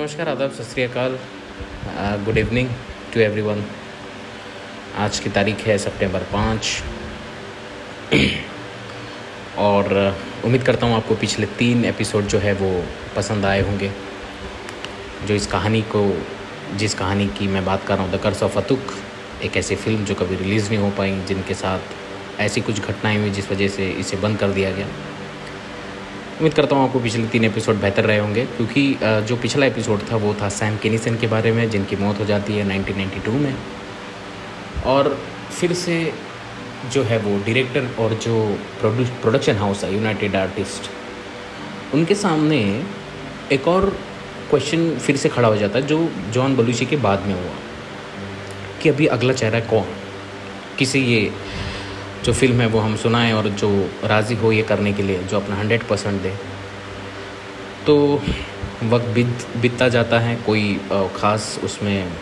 नमस्कार, आदाब, सत श्रीकाल गुड इवनिंग टू एवरीवन आज की तारीख है सितंबर पाँच। और उम्मीद करता हूँ आपको पिछले तीन एपिसोड जो है वो पसंद आए होंगे। जो इस कहानी को, जिस कहानी की मैं बात कर रहा हूँ द कर्स ऑफ़ अतुक एक ऐसी फ़िल्म जो कभी रिलीज़ नहीं हो पाई, जिनके साथ ऐसी कुछ घटनाएँ हुई जिस वजह से इसे बंद कर दिया गया। उम्मीद करता हूँ आपको पिछले तीन एपिसोड बेहतर रहे होंगे, क्योंकि जो पिछला एपिसोड था, वो था सैम केनिसन के बारे में, जिनकी मौत हो जाती है 1992 में। और फिर से जो है वो डायरेक्टर और जो प्रोडक्शन हाउस है यूनाइटेड आर्टिस्ट उनके सामने एक और क्वेश्चन फिर से खड़ा हो जाता है, जो जॉन बलूची के बाद में हुआ, कि अभी अगला चेहरा कौन? किसी ये जो फ़िल्म है वो हम सुनाएँ और जो राज़ी हो ये करने के लिए, जो अपना हंड्रेड परसेंट दे। तो वक्त बीत, बीतता जाता है, कोई ख़ास उसमें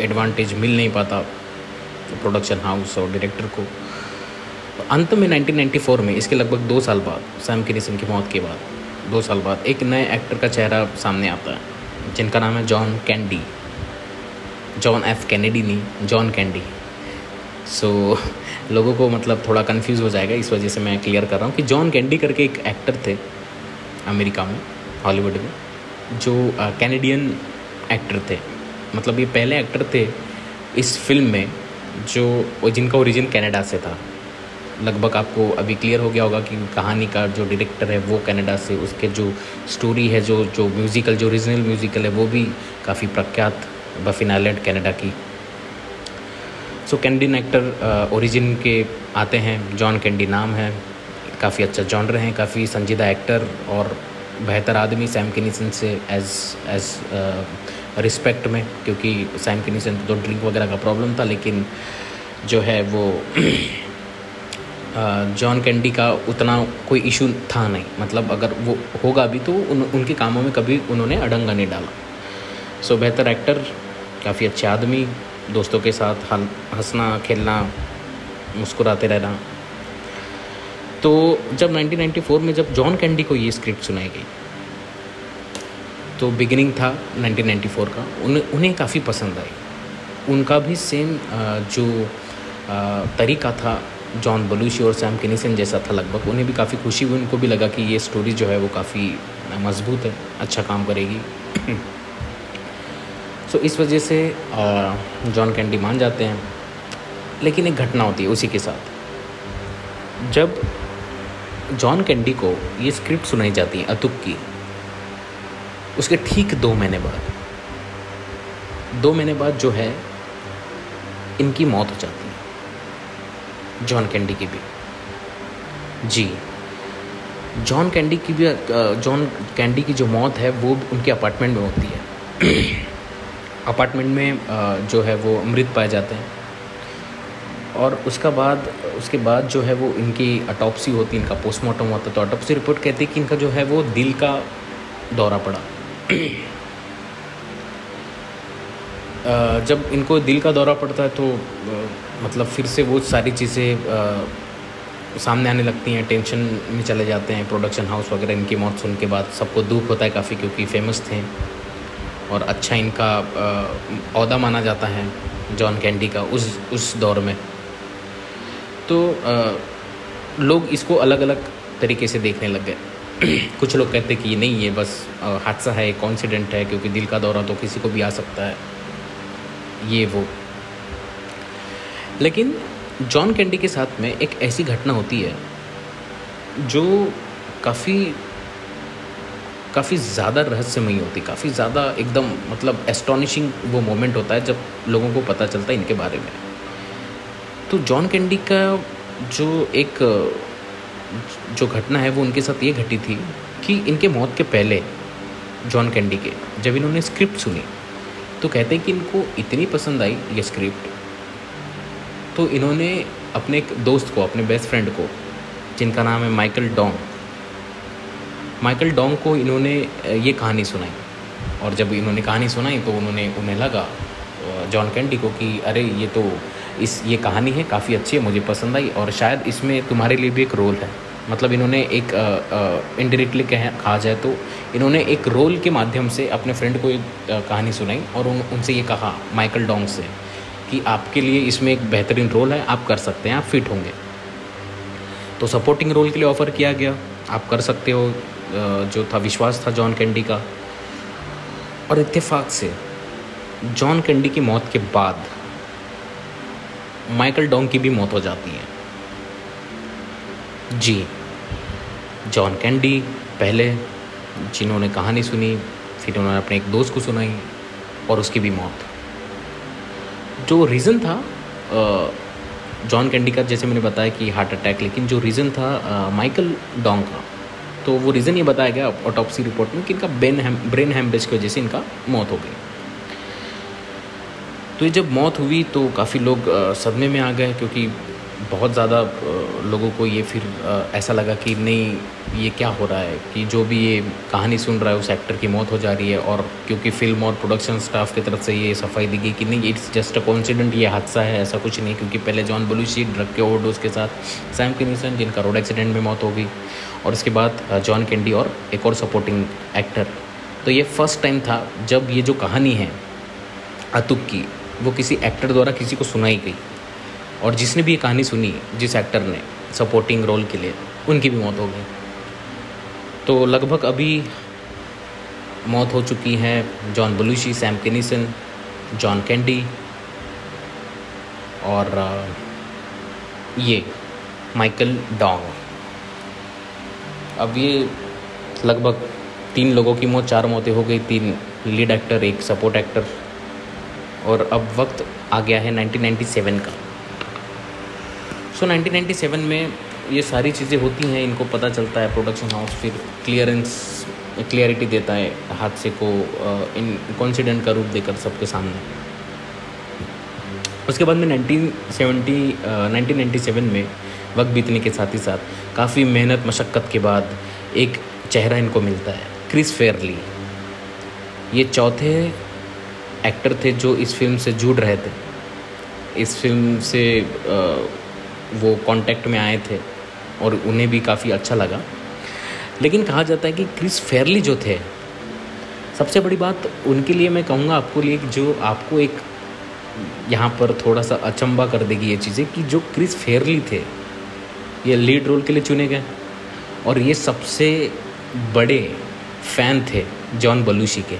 एडवांटेज मिल नहीं पाता प्रोडक्शन हाउस और डायरेक्टर को। अंत में 1994 में, इसके लगभग दो साल बाद सैम किनिसन की मौत के बाद, दो साल बाद, एक नए एक्टर का चेहरा सामने आता है, जिनका नाम है John Candy John F Kennedy नहीं जॉन कैंडी सो so, लोगों को मतलब थोड़ा कंफ्यूज हो जाएगा इस वजह से मैं क्लियर कर रहा हूँ कि जॉन कैंडी करके एक एक्टर थे अमेरिका में हॉलीवुड में जो कैनेडियन एक्टर थे। मतलब ये पहले एक्टर थे इस फ़िल्म में जो जिनका ओरिजिन कनाडा से था। लगभग आपको अभी क्लियर हो गया होगा कि कहानी का जो डायरेक्टर है वो कनाडा से उसके जो स्टोरी है जो जो म्यूज़िकल जो ओरिजिनल म्यूज़िकल है वो भी काफ़ी प्रख्यात बफिन आइलैंड कनाडा की। सो कैंडिन एक्टर ओरिजिन के आते हैं। जॉन कैंडी नाम है। काफ़ी अच्छा जॉनर हैं काफ़ी संजीदा एक्टर और बेहतर आदमी सैम किनीसन से एज एज रिस्पेक्ट में क्योंकि सैम किनीसन तो ड्रिंक वगैरह का प्रॉब्लम था लेकिन जो है वो जॉन कैंडी का उतना कोई इशू था नहीं। मतलब अगर वो होगा भी तो उन, उनके कामों में कभी उन्होंने अडंगा नहीं डाला। सो so, बेहतर एक्टर काफ़ी अच्छे आदमी दोस्तों के साथ हंसना, खेलना, मुस्कुराते रहना। तो जब 1994 में जब जॉन कैंडी को ये स्क्रिप्ट सुनाई गई तो बिगिनिंग था 1994 का उन्हें उन्हें काफ़ी पसंद आई। उनका भी सेम जो तरीका था, जॉन बलूशी और सैम किनीसन जैसा था लगभग, उन्हें भी काफ़ी खुशी हुई, उनको भी लगा कि ये स्टोरी जो है वो काफ़ी मज़बूत है अच्छा काम करेगी। सो इस वजह से जॉन कैंडी मान जाते हैं। लेकिन एक घटना होती है उसी के साथ। जब जॉन कैंडी को ये स्क्रिप्ट सुनाई जाती है अतुक की, उसके ठीक दो महीने बाद, दो महीने बाद जो है, इनकी मौत हो जाती है जॉन कैंडी की भी। जी। जॉन कैंडी की भी जॉन कैंडी की जो मौत है, वो उनके अपार्टमेंट में होती है। अपार्टमेंट में जो है वो मृत पाए जाते हैं। और उसका बाद, उसके बाद जो है वो इनकी अटॉप्सी होती है, इनका पोस्टमार्टम होता है तो अटॉप्सी रिपोर्ट कहती है कि इनका जो है वो दिल का दौरा पड़ा। जब इनको दिल का दौरा पड़ता है तो मतलब फिर से वो सारी चीज़ें सामने आने लगती हैं, टेंशन में चले जाते हैं, प्रोडक्शन हाउस वगैरह इनकी मौत सुन के बाद सबको दुख होता है काफ़ी, क्योंकि फ़ेमस थे। और अच्छा इनका अहदा माना जाता है जॉन कैंडी का उस उस दौर में। तो आ, लोग इसको अलग अलग तरीके से देखने लग गए। कुछ लोग कहते कि नहीं ये बस हादसा है कॉन्सीडेंट है क्योंकि दिल का दौरा तो किसी को भी आ सकता है। ये वो। लेकिन जॉन कैंडी के साथ में एक ऐसी घटना होती है जो काफ़ी काफ़ी ज़्यादा रहस्यमयी होती, काफ़ी ज़्यादा एकदम मतलब एस्टॉनिशिंग वो मोमेंट होता है जब लोगों को पता चलता है इनके बारे में। तो जॉन कैंडी का जो एक, जो घटना है वो उनके साथ ये घटी थी कि इनके मौत के पहले जॉन कैंडी के, जब इन्होंने स्क्रिप्ट सुनी तो कहते हैं कि इनको इतनी पसंद आई ये स्क्रिप्ट तो इन्होंने अपने एक दोस्त को, अपने बेस्ट फ्रेंड को, जिनका नाम है माइकल डोंग माइकल डोंग को इन्होंने ये कहानी सुनाई। और जब इन्होंने कहानी सुनाई तो उन्होंने, उन्हें लगा जॉन कैंडी को कि, अरे, ये तो इस, ये कहानी है, काफ़ी अच्छी है, मुझे पसंद आई, और शायद इसमें तुम्हारे लिए भी एक रोल है। मतलब इन्होंने एक इनडायरेक्टली कह, कहा जाए तो इन्होंने एक रोल के माध्यम से अपने फ्रेंड को एक कहानी सुनाई, और उन, उनसे ये कहा, माइकल डोंग से, कि आपके लिए इसमें एक बेहतरीन रोल है, आप कर सकते हैं, आप फिट होंगे। तो सपोर्टिंग रोल के लिए ऑफ़र किया गया, आप कर सकते हो जो था, विश्वास था जॉन कैंडी का। और इत्तेफाक से जॉन कैंडी की मौत के बाद माइकल डोंग की भी मौत हो जाती है। जी, जॉन कैंडी पहले जिन्होंने कहानी सुनी, फिर उन्होंने अपने एक दोस्त को सुनाई और उसकी भी मौत। जो रीज़न था जॉन कैंडी का, जैसे मैंने बताया कि हार्ट अटैक लेकिन जो रीज़न था माइकल डोंग का तो वो रीज़न ये बताया गया ऑटोपसी रिपोर्ट में कि इनका ब्रेन हैम ब्रेन हैमरेज की वजह से इनका मौत हो गई। तो ये जब मौत हुई तो काफ़ी लोग सदमे में आ गए क्योंकि बहुत ज़्यादा लोगों को ये फिर ऐसा लगा कि नहीं, ये क्या हो रहा है? कि जो भी ये कहानी सुन रहा है, उस एक्टर की मौत हो जा रही है और क्योंकि फ़िल्म और प्रोडक्शन स्टाफ की तरफ़ से ये सफ़ाई दी गई कि नहीं इट्स जस्ट अ कॉन्सिडेंट ये हादसा है, ऐसा कुछ नहीं क्योंकि पहले जॉन बलूशी ड्रग के ओवरडोज के साथ सैम किनिसन जिनका रोड एक्सीडेंट में मौत हो गई और उसके बाद जॉन कैंडी और एक और सपोर्टिंग एक्टर तो ये फ़र्स्ट टाइम था जब ये जो कहानी है, अतुक की, वो किसी एक्टर द्वारा किसी को सुनाई गई। और जिसने भी ये कहानी सुनी, जिस एक्टर ने सपोर्टिंग रोल के लिए, उनकी भी मौत हो गई। तो लगभग अभी मौत हो चुकी है John Belushi, Sam Kinison, John Candy और ये माइकल डोंग। अब ये लगभग तीन लोगों की मौत, चार मौतें हो गई, तीन लीड एक्टर एक सपोर्ट एक्टर और अब वक्त आ गया है 1997 का। सो so, 1997 में ये सारी चीज़ें होती हैं इनको पता चलता है प्रोडक्शन हाउस फिर क्लियरेंस क्लियरिटी देता है हादसे को इन कॉन्सिडेंट का रूप देकर सबके सामने। उसके बाद में 1970 1997 में वक्त बीतने के साथ ही साथ काफ़ी मेहनत मशक्क़त के बाद एक चेहरा इनको मिलता है क्रिस फेयरली। ये चौथे एक्टर थे जो इस फ़िल्म से जुड़ रहे थे। इस फ़िल्म से वो कांटेक्ट में आए थे और उन्हें भी काफ़ी अच्छा लगा। लेकिन कहा जाता है कि क्रिस फेयरली जो थे, सबसे बड़ी बात उनके लिए मैं कहूँगा आपको लिए जो आपको एक यहाँ पर थोड़ा सा अचंबा कर देगी ये चीज़ें कि जो क्रिस फेयरली थे, ये लीड रोल के लिए चुने गए और ये सबसे बड़े फ़ैन थे जॉन बलूशी के।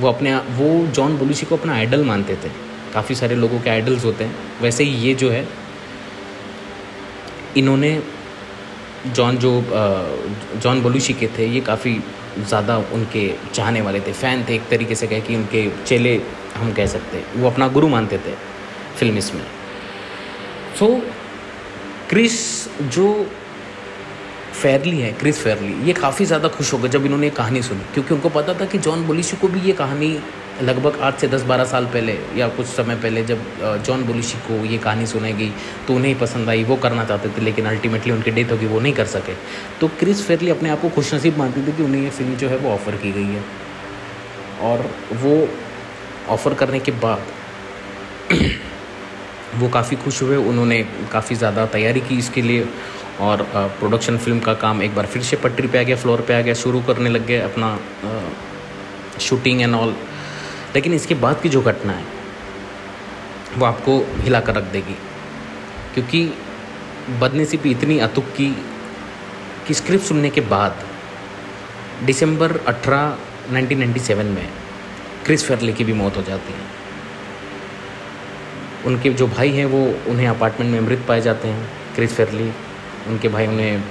वो अपने वो जॉन बलूशी को अपना आइडल मानते थे। काफ़ी सारे लोगों के आइडल्स होते हैं। वैसे ही ये जो है इन्होंने जॉन जो जॉन बलूशी के थे ये काफ़ी ज़्यादा उनके चाहने वाले थे। फ़ैन थे एक तरीके से कह कि उनके चेले हम कह सकते वो अपना गुरु मानते थे फ़िल्म इसमें। सो so, क्रिस जो फेयरली है क्रिस फेयरली ये काफ़ी ज़्यादा खुश हो गए जब इन्होंने ये कहानी सुनी क्योंकि उनको पता था कि जॉन बोलिशी को भी ये कहानी लगभग आज से दस बारह साल पहले या कुछ समय पहले जब जॉन बोलिशी को ये कहानी सुनाई गई तो उन्हें पसंद आई, वो करना चाहते थे, लेकिन अल्टीमेटली उनकी डेथ होगी, वो नहीं कर सके। तो क्रिस फेरली अपने आप को खुशनसीब मानते थे कि उन्हें ये फ़िल्म जो है वो ऑफ़र की गई है। और वो ऑफ़र करने के बाद वो काफ़ी खुश हुए, उन्होंने काफ़ी ज़्यादा तैयारी की इसके लिए, और प्रोडक्शन फ़िल्म का काम एक बार फिर से पटरी पे आ गया फ्लोर पे आ गया, शुरू करने लग गए अपना शूटिंग एंड ऑल लेकिन इसके बाद की जो घटना है, वो आपको हिला कर रख देगी। क्योंकि बदनसीबी इतनी अतुक की, कि स्क्रिप्ट सुनने के बाद, दिसंबर 18 1997 में क्रिस फेरली की भी मौत हो जाती है। उनके जो भाई हैं, वो उन्हें अपार्टमेंट में मृत पाए जाते हैं, क्रिस फेरली। उनके भाई उन्हें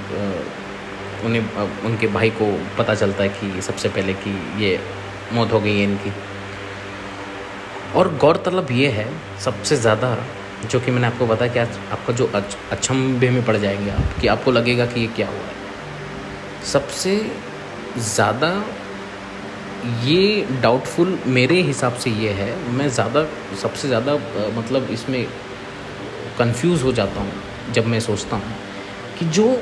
उन्हें, उनके भाई को पता चलता है कि सबसे पहले कि ये मौत हो गई है इनकी। और गौरतलब ये है, सबसे ज़्यादा जो कि मैंने आपको बताया कि आज आपका जो अचंभे में पड़ जाएँगे आप, कि आपको लगेगा कि ये क्या हुआ है। सबसे ज़्यादा ये डाउटफुल मेरे हिसाब से ये है, मैं ज़्यादा, सबसे ज़्यादा मतलब इसमें कंफ्यूज हो जाता हूँ, जब मैं सोचता हूँ, कि जो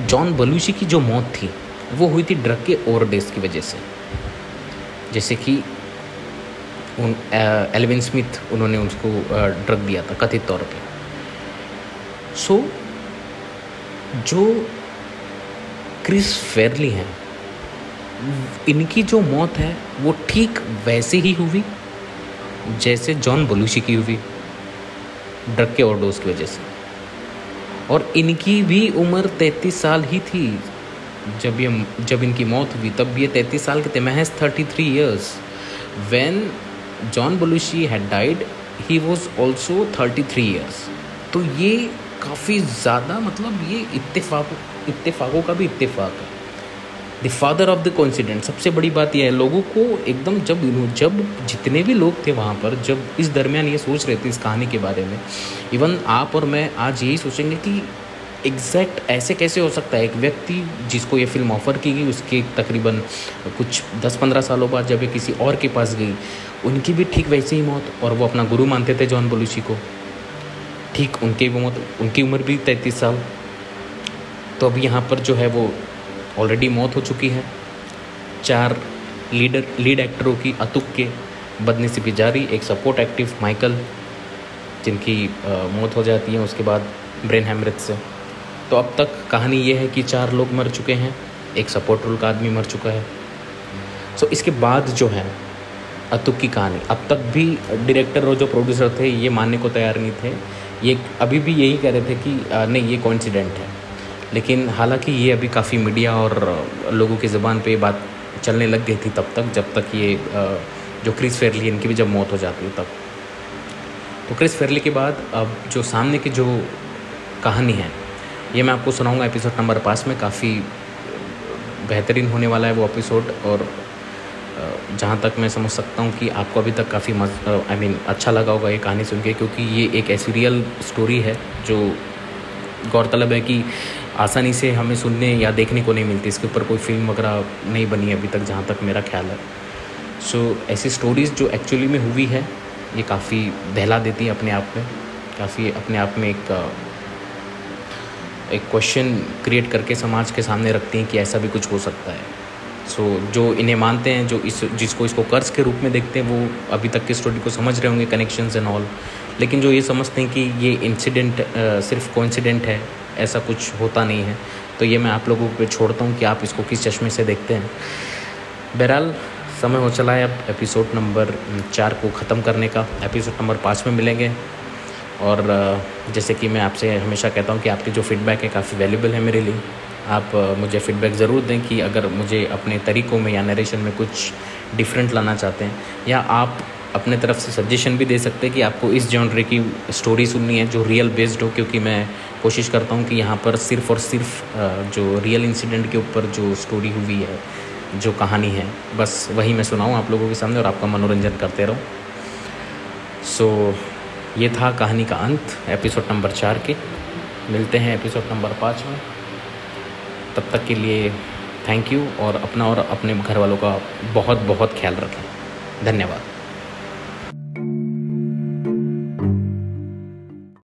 जॉन बलूची की जो मौत थी, वो हुई थी ड्रग के ओवरडेज की वजह से। जैसे कि उन एलविन स्मिथ उन्होंने उसको ड्रग दिया था कथित तौर पे। सो so, जो क्रिस फेरली हैं इनकी जो मौत है वो ठीक वैसे ही हुई जैसे जॉन बलूशी की हुई ड्रग के ओवरडोज की वजह से। और इनकी भी उम्र तैंतीस साल ही थी। जब ये जब इनकी मौत हुई तब ये तैंतीस साल के थे। महज thirty three years when John Belushi had died he was also thirty three years तो ये काफ़ी ज़्यादा मतलब ये इत्तेफाक, इत्तेफाकों का भी इत्तेफाक है। The father of the coincidence सबसे बड़ी बात यह है, लोगों को एकदम जब जब जितने भी लोग थे वहाँ पर, जब इस दरमियान ये सोच रहे थे इस कहानी के बारे में, इवन आप और मैं आज यही सोचेंगे कि एग्जैक्ट ऐसे कैसे हो सकता है? एक व्यक्ति जिसको ये फ़िल्म ऑफ़र की गई, उसके तकरीबन कुछ दस पंद्रह सालों बाद जब ये किसी और के पास गई, उनकी भी ठीक वैसे ही मौत, और वो अपना गुरु मानते थे जॉन बलूची को। ठीक उनकी भी मौत, उनकी उम्र भी तैंतीस साल। तो अब यहाँ पर जो है वो ऑलरेडी मौत हो चुकी है। चार लीडर, लीड एक्टरों की अतुक के बदनसीबी जारी, एक सपोर्ट एक्टिव माइकल जिनकी मौत हो जाती है उसके बाद ब्रेन हेमरेज से। तो अब तक कहानी ये है कि चार लोग मर चुके हैं, एक सपोर्ट रोल का आदमी मर चुका है। सो इसके बाद जो है, अतुक की कहानी। अब तक भी डायरेक्टर और जो प्रोड्यूसर थे, ये मानने को तैयार नहीं थे। ये अभी भी यही कह रहे थे कि नहीं, ये कॉन्सिडेंट है। लेकिन हालाँकि ये अभी काफ़ी मीडिया और लोगों की ज़बान पे ये बात चलने लग गई थी तब तक, जब तक ये जो क्रिस फेरली, इनकी भी जब मौत हो जाती है तब। तो क्रिस फेरली के बाद अब जो सामने की जो कहानी है ये मैं आपको सुनाऊँगा एपिसोड नंबर पाँच में। काफ़ी बेहतरीन होने वाला है वो एपिसोड और जहाँ तक मैं समझ सकता हूँ कि आपको अभी तक काफ़ी मज आई मीन अच्छा लगा होगा ये कहानी सुन के क्योंकि ये एक ऐसी रियल स्टोरी है जो गौरतलब है कि आसानी से हमें सुनने या देखने को नहीं मिलती। इसके ऊपर कोई फ़िल्म वगैरह नहीं बनी अभी तक जहाँ तक मेरा ख्याल है। सो so, ऐसी स्टोरीज़ जो एक्चुअली में हुई है ये काफ़ी दहला देती है अपने आप में। काफ़ी अपने आप में एक एक क्वेश्चन क्रिएट करके समाज के सामने रखती हैं कि ऐसा भी कुछ हो सकता है। सो so, जो इन्हें मानते हैं जो इस जिसको इसको कर्ज के रूप में देखते हैं वो अभी तक की स्टोरी को समझ रहे होंगे कनेक्शंस एंड ऑल लेकिन जो ये समझते हैं कि ये इंसिडेंट सिर्फ़ कोइंसिडेंट है ऐसा कुछ होता नहीं है। तो ये मैं आप लोगों पे छोड़ता हूँ कि आप इसको किस चश्मे से देखते हैं। बहरहाल समय हो चला है अब एपिसोड नंबर चार को ख़त्म करने का। एपिसोड नंबर पाँच में मिलेंगे। और जैसे कि मैं आपसे हमेशा कहता हूँ कि आपकी जो फीडबैक है काफ़ी वैल्यूबल है मेरे लिए। आप मुझे फ़ीडबैक ज़रूर दें कि अगर मुझे अपने तरीक़ों में या नरेशन में कुछ डिफरेंट लाना चाहते हैं या आप अपने तरफ़ से सजेशन भी दे सकते हैं कि आपको इस जॉनरे की स्टोरी सुननी है जो रियल बेस्ड हो क्योंकि मैं कोशिश करता हूँ कि यहाँ पर सिर्फ़ और सिर्फ़ जो रियल इंसिडेंट के ऊपर जो स्टोरी हुई है जो कहानी है बस वही मैं सुनाऊँ आप लोगों के सामने और आपका मनोरंजन करते रहो। सो so, ये था कहानी का अंत एपिसोड नंबर चार के। मिलते हैं एपिसोड नंबर पाँच में। तब तक के लिए थैंक यू और अपना और अपने घर वालों का बहुत बहुत ख्याल रखें। धन्यवाद।